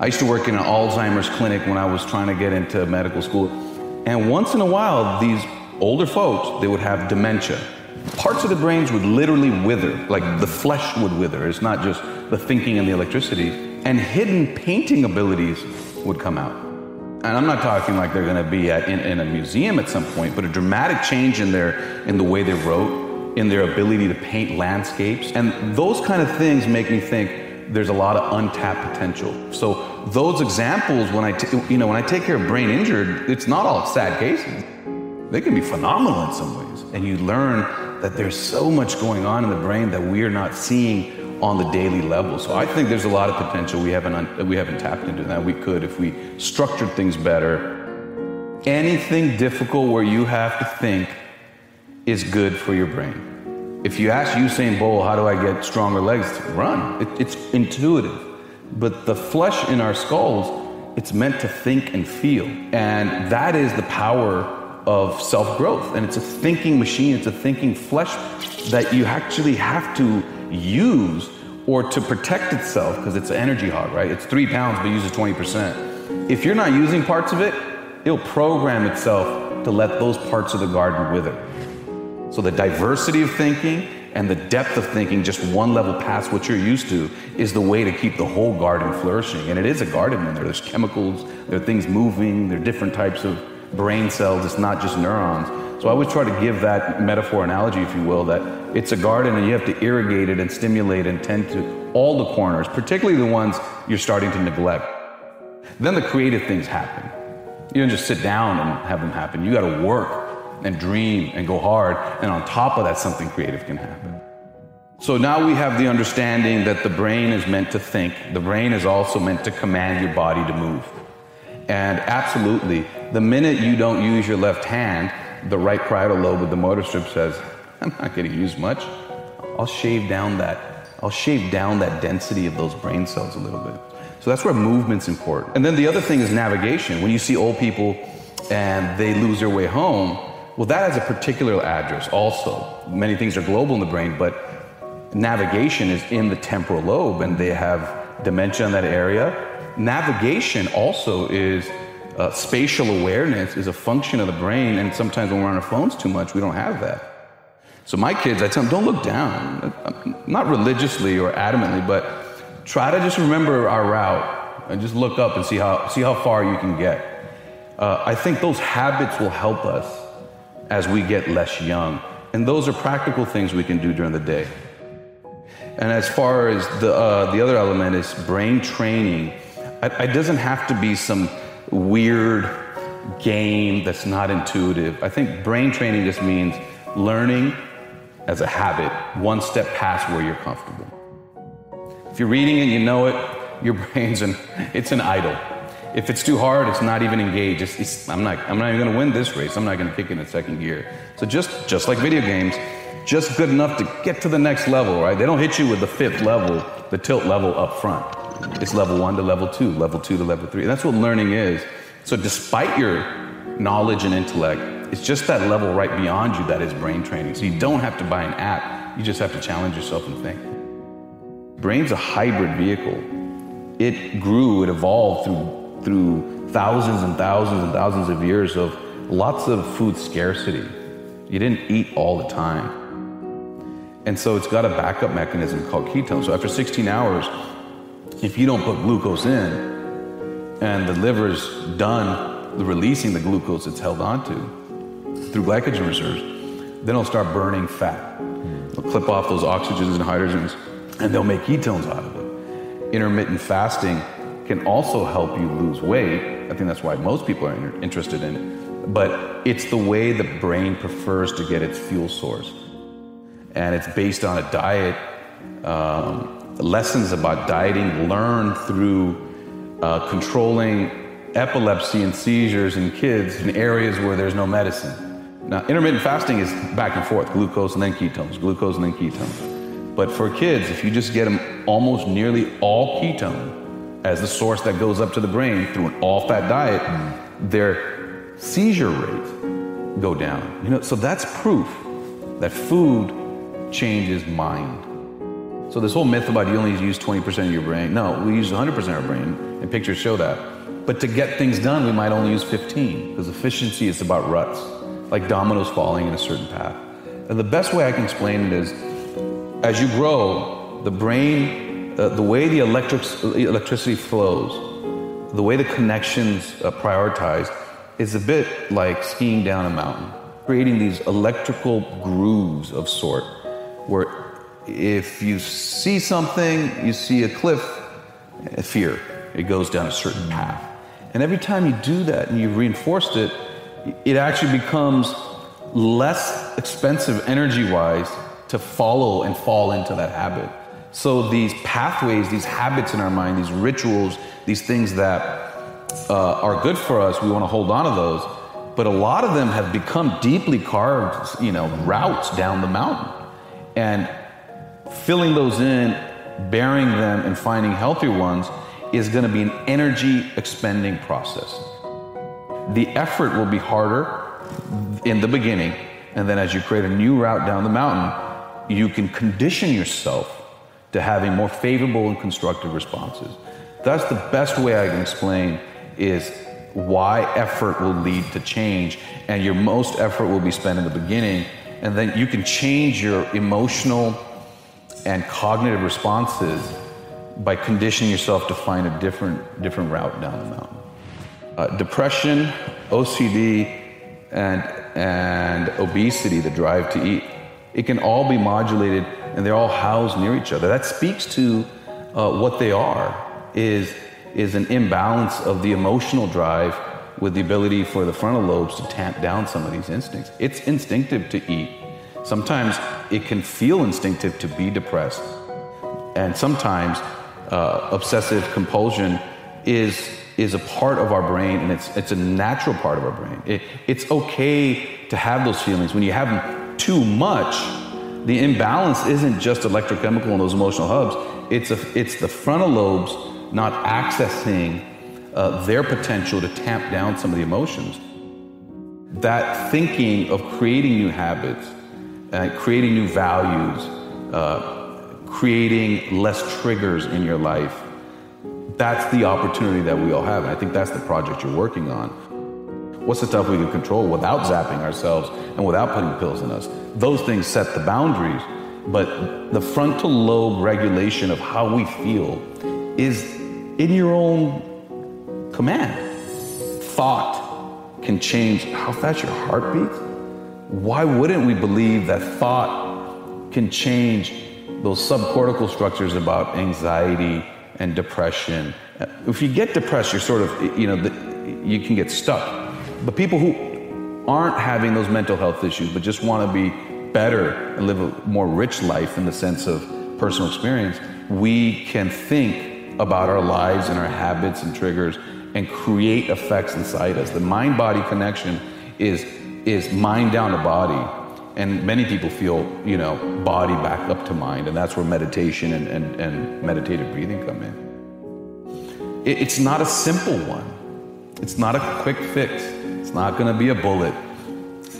I used to work in an Alzheimer's clinic when I was trying to get into medical school. And once in a while, these older folks, they would have dementia. Parts of the brains would literally wither, like the flesh would wither. It's not just the thinking and the electricity. And hidden painting abilities would come out. And I'm not talking like they're going to be at, in, in a museum at some point, but a dramatic change in their in the way they wrote, in their ability to paint landscapes, and those kind of things make me think there's a lot of untapped potential. So those examples, when I, t- you know, when I take care of brain injured, it's not all sad cases. They can be phenomenal in some ways, and you learn that there's so much going on in the brain that we are not seeing on the daily level. So I think there's a lot of potential we haven't un- we haven't tapped into that we could if we structured things better. Anything difficult where you have to think is good for your brain. If you ask Usain Bolt, how do I get stronger legs? Run. It, it's intuitive. But the flesh in our skulls, it's meant to think and feel. And that is the power of self growth. And it's a thinking machine, it's a thinking flesh that you actually have to use or to protect itself because it's an energy hog, right? It's three pounds but uses 20%. If you're not using parts of it, it'll program itself to let those parts of the garden wither. So the diversity of thinking and the depth of thinking, just one level past what you're used to, is the way to keep the whole garden flourishing. And it is a garden in there. There's chemicals, there are things moving, there are different types of brain cells. It's not just neurons. So I always try to give that metaphor analogy, if you will, that it's a garden and you have to irrigate it and stimulate and tend to all the corners, particularly the ones you're starting to neglect. Then the creative things happen. You don't just sit down and have them happen. You got to work and dream and go hard. And on top of that, something creative can happen. So now we have the understanding that the brain is meant to think. The brain is also meant to command your body to move. And absolutely, the minute you don't use your left hand, the right parietal lobe of the motor strip says, I'm not going to use much. I'll shave down that. I'll shave down that density of those brain cells a little bit. So that's where movement's important. And then the other thing is navigation. When you see old people and they lose their way home, well, that has a particular address also. Many things are global in the brain, but navigation is in the temporal lobe and they have dementia in that area. Navigation also is uh, spatial awareness is a function of the brain, and sometimes when we're on our phones too much, we don't have that. So my kids, I tell them, don't look down, not religiously or adamantly, but try to just remember our route and just look up and see how see how far you can get. Uh, I think those habits will help us as we get less young. And those are practical things we can do during the day. And as far as the, uh, the other element is brain training, it, it doesn't have to be some weird game that's not intuitive. I think brain training just means learning as a habit, one step past where you're comfortable. If you're reading and you know it, your brain's an, it's an idle. If it's too hard, it's not even engaged. It's, it's, I'm not, I'm not even going to win this race. I'm not going to kick in a second gear. So just, just like video games, just good enough to get to the next level, right? They don't hit you with the fifth level, the tilt level up front. It's level one to level two, level two to level three. And that's what learning is. So despite your knowledge and intellect, it's just that level right beyond you that is brain training. So you don't have to buy an app. You just have to challenge yourself and think. Brain's a hybrid vehicle. It grew, it evolved through through thousands and thousands and thousands of years of lots of food scarcity. You didn't eat all the time. And so it's got a backup mechanism called ketones. So after 16 hours, if you don't put glucose in and the liver's done releasing the glucose it's held onto through glycogen reserves, then it'll start burning fat. It'll clip off those oxygens and hydrogens and they'll make ketones out of it. Intermittent fasting can also help you lose weight. I think that's why most people are interested in it. But it's the way the brain prefers to get its fuel source. And it's based on a diet. Um, lessons about dieting learned through uh, controlling epilepsy and seizures in kids in areas where there's no medicine. Now, intermittent fasting is back and forth glucose and then ketones, glucose and then ketones. But for kids, if you just get them almost nearly all ketone, as the source that goes up to the brain through an all-fat diet, their seizure rate go down. You know, so that's proof that food changes mind. So this whole myth about you only use 20% of your brain, no, we use 100% of our brain, and pictures show that. But to get things done, we might only use 15, because efficiency is about ruts, like dominoes falling in a certain path. And the best way I can explain it is, as you grow, the brain, uh, the way the electric, electricity flows, the way the connections uh, prioritized, is a bit like skiing down a mountain, creating these electrical grooves of sort, where if you see something, you see a cliff, a fear, it goes down a certain path. And every time you do that and you've reinforced it, it actually becomes less expensive energy wise to follow and fall into that habit. So these pathways, these habits in our mind, these rituals, these things that uh, are good for us, we want to hold on to those. But a lot of them have become deeply carved, you know, routes down the mountain. And filling those in, burying them, and finding healthier ones is going to be an energy expending process. The effort will be harder in the beginning, and then as you create a new route down the mountain, you can condition yourself to having more favorable and constructive responses. That's the best way I can explain is why effort will lead to change, and your most effort will be spent in the beginning, and then you can change your emotional and cognitive responses by conditioning yourself to find a different, different route down the mountain. Uh, depression, OCD, and, and obesity, the drive to eat, it can all be modulated and they're all housed near each other. That speaks to uh, what they are, is, is an imbalance of the emotional drive with the ability for the frontal lobes to tamp down some of these instincts. It's instinctive to eat Sometimes it can feel instinctive to be depressed. And sometimes uh, obsessive compulsion is, is a part of our brain and it's, it's a natural part of our brain. It, it's okay to have those feelings. When you have them too much, the imbalance isn't just electrochemical in those emotional hubs, it's, a, it's the frontal lobes not accessing uh, their potential to tamp down some of the emotions. That thinking of creating new habits uh, creating new values, uh, creating less triggers in your life. That's the opportunity that we all have. And I think that's the project you're working on. What's the stuff we can control without zapping ourselves and without putting pills in us? Those things set the boundaries. But the frontal lobe regulation of how we feel is in your own command. Thought can change how fast your heart beats why wouldn't we believe that thought can change those subcortical structures about anxiety and depression? If you get depressed, you're sort of, you know, you can get stuck. But people who aren't having those mental health issues, but just want to be better and live a more rich life in the sense of personal experience, we can think about our lives and our habits and triggers and create effects inside us. The mind body connection is is mind down to body. And many people feel, you know, body back up to mind, and that's where meditation and, and, and meditative breathing come in. It, it's not a simple one. It's not a quick fix. It's not going to be a bullet.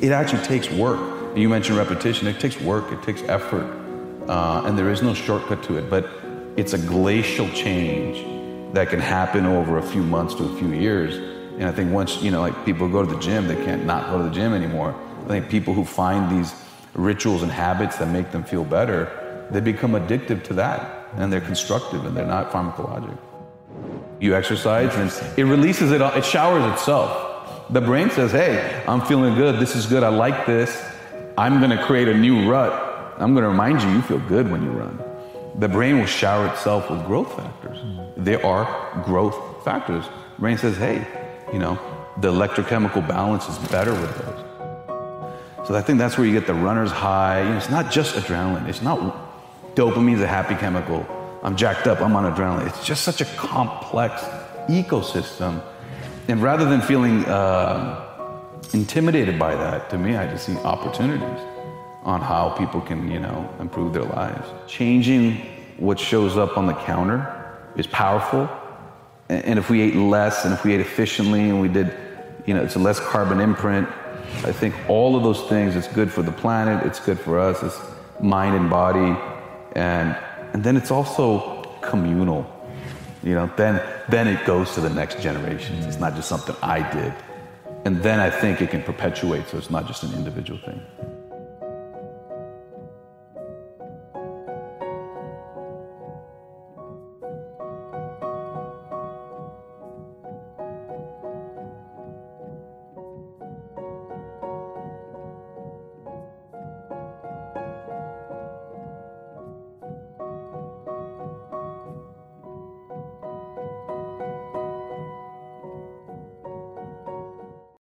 It actually takes work. You mentioned repetition. It takes work. It takes effort, uh, and there is no shortcut to it. But it's a glacial change that can happen over a few months to a few years and I think once, you know, like people go to the gym, they can't not go to the gym anymore. I think people who find these rituals and habits that make them feel better, they become addictive to that. And they're constructive and they're not pharmacologic. You exercise and it releases it, it showers itself. The brain says, hey, I'm feeling good. This is good. I like this. I'm going to create a new rut. I'm going to remind you, you feel good when you run. The brain will shower itself with growth factors. Mm-hmm. There are growth factors. Brain says, hey, you know, the electrochemical balance is better with those. So I think that's where you get the runner's high. You know, it's not just adrenaline. It's not dopamine's a happy chemical. I'm jacked up. I'm on adrenaline. It's just such a complex ecosystem. And rather than feeling uh, intimidated by that, to me, I just see opportunities on how people can, you know, improve their lives. Changing what shows up on the counter is powerful and if we ate less and if we ate efficiently and we did, you know, it's a less carbon imprint, I think all of those things, it's good for the planet, it's good for us, it's mind and body. And And then it's also communal. You know, then then it goes to the next generations. It's not just something I did. And then I think it can perpetuate, so it's not just an individual thing.